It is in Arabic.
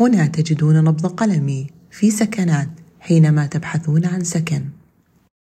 هنا تجدون نبض قلمي في سكنات حينما تبحثون عن سكن.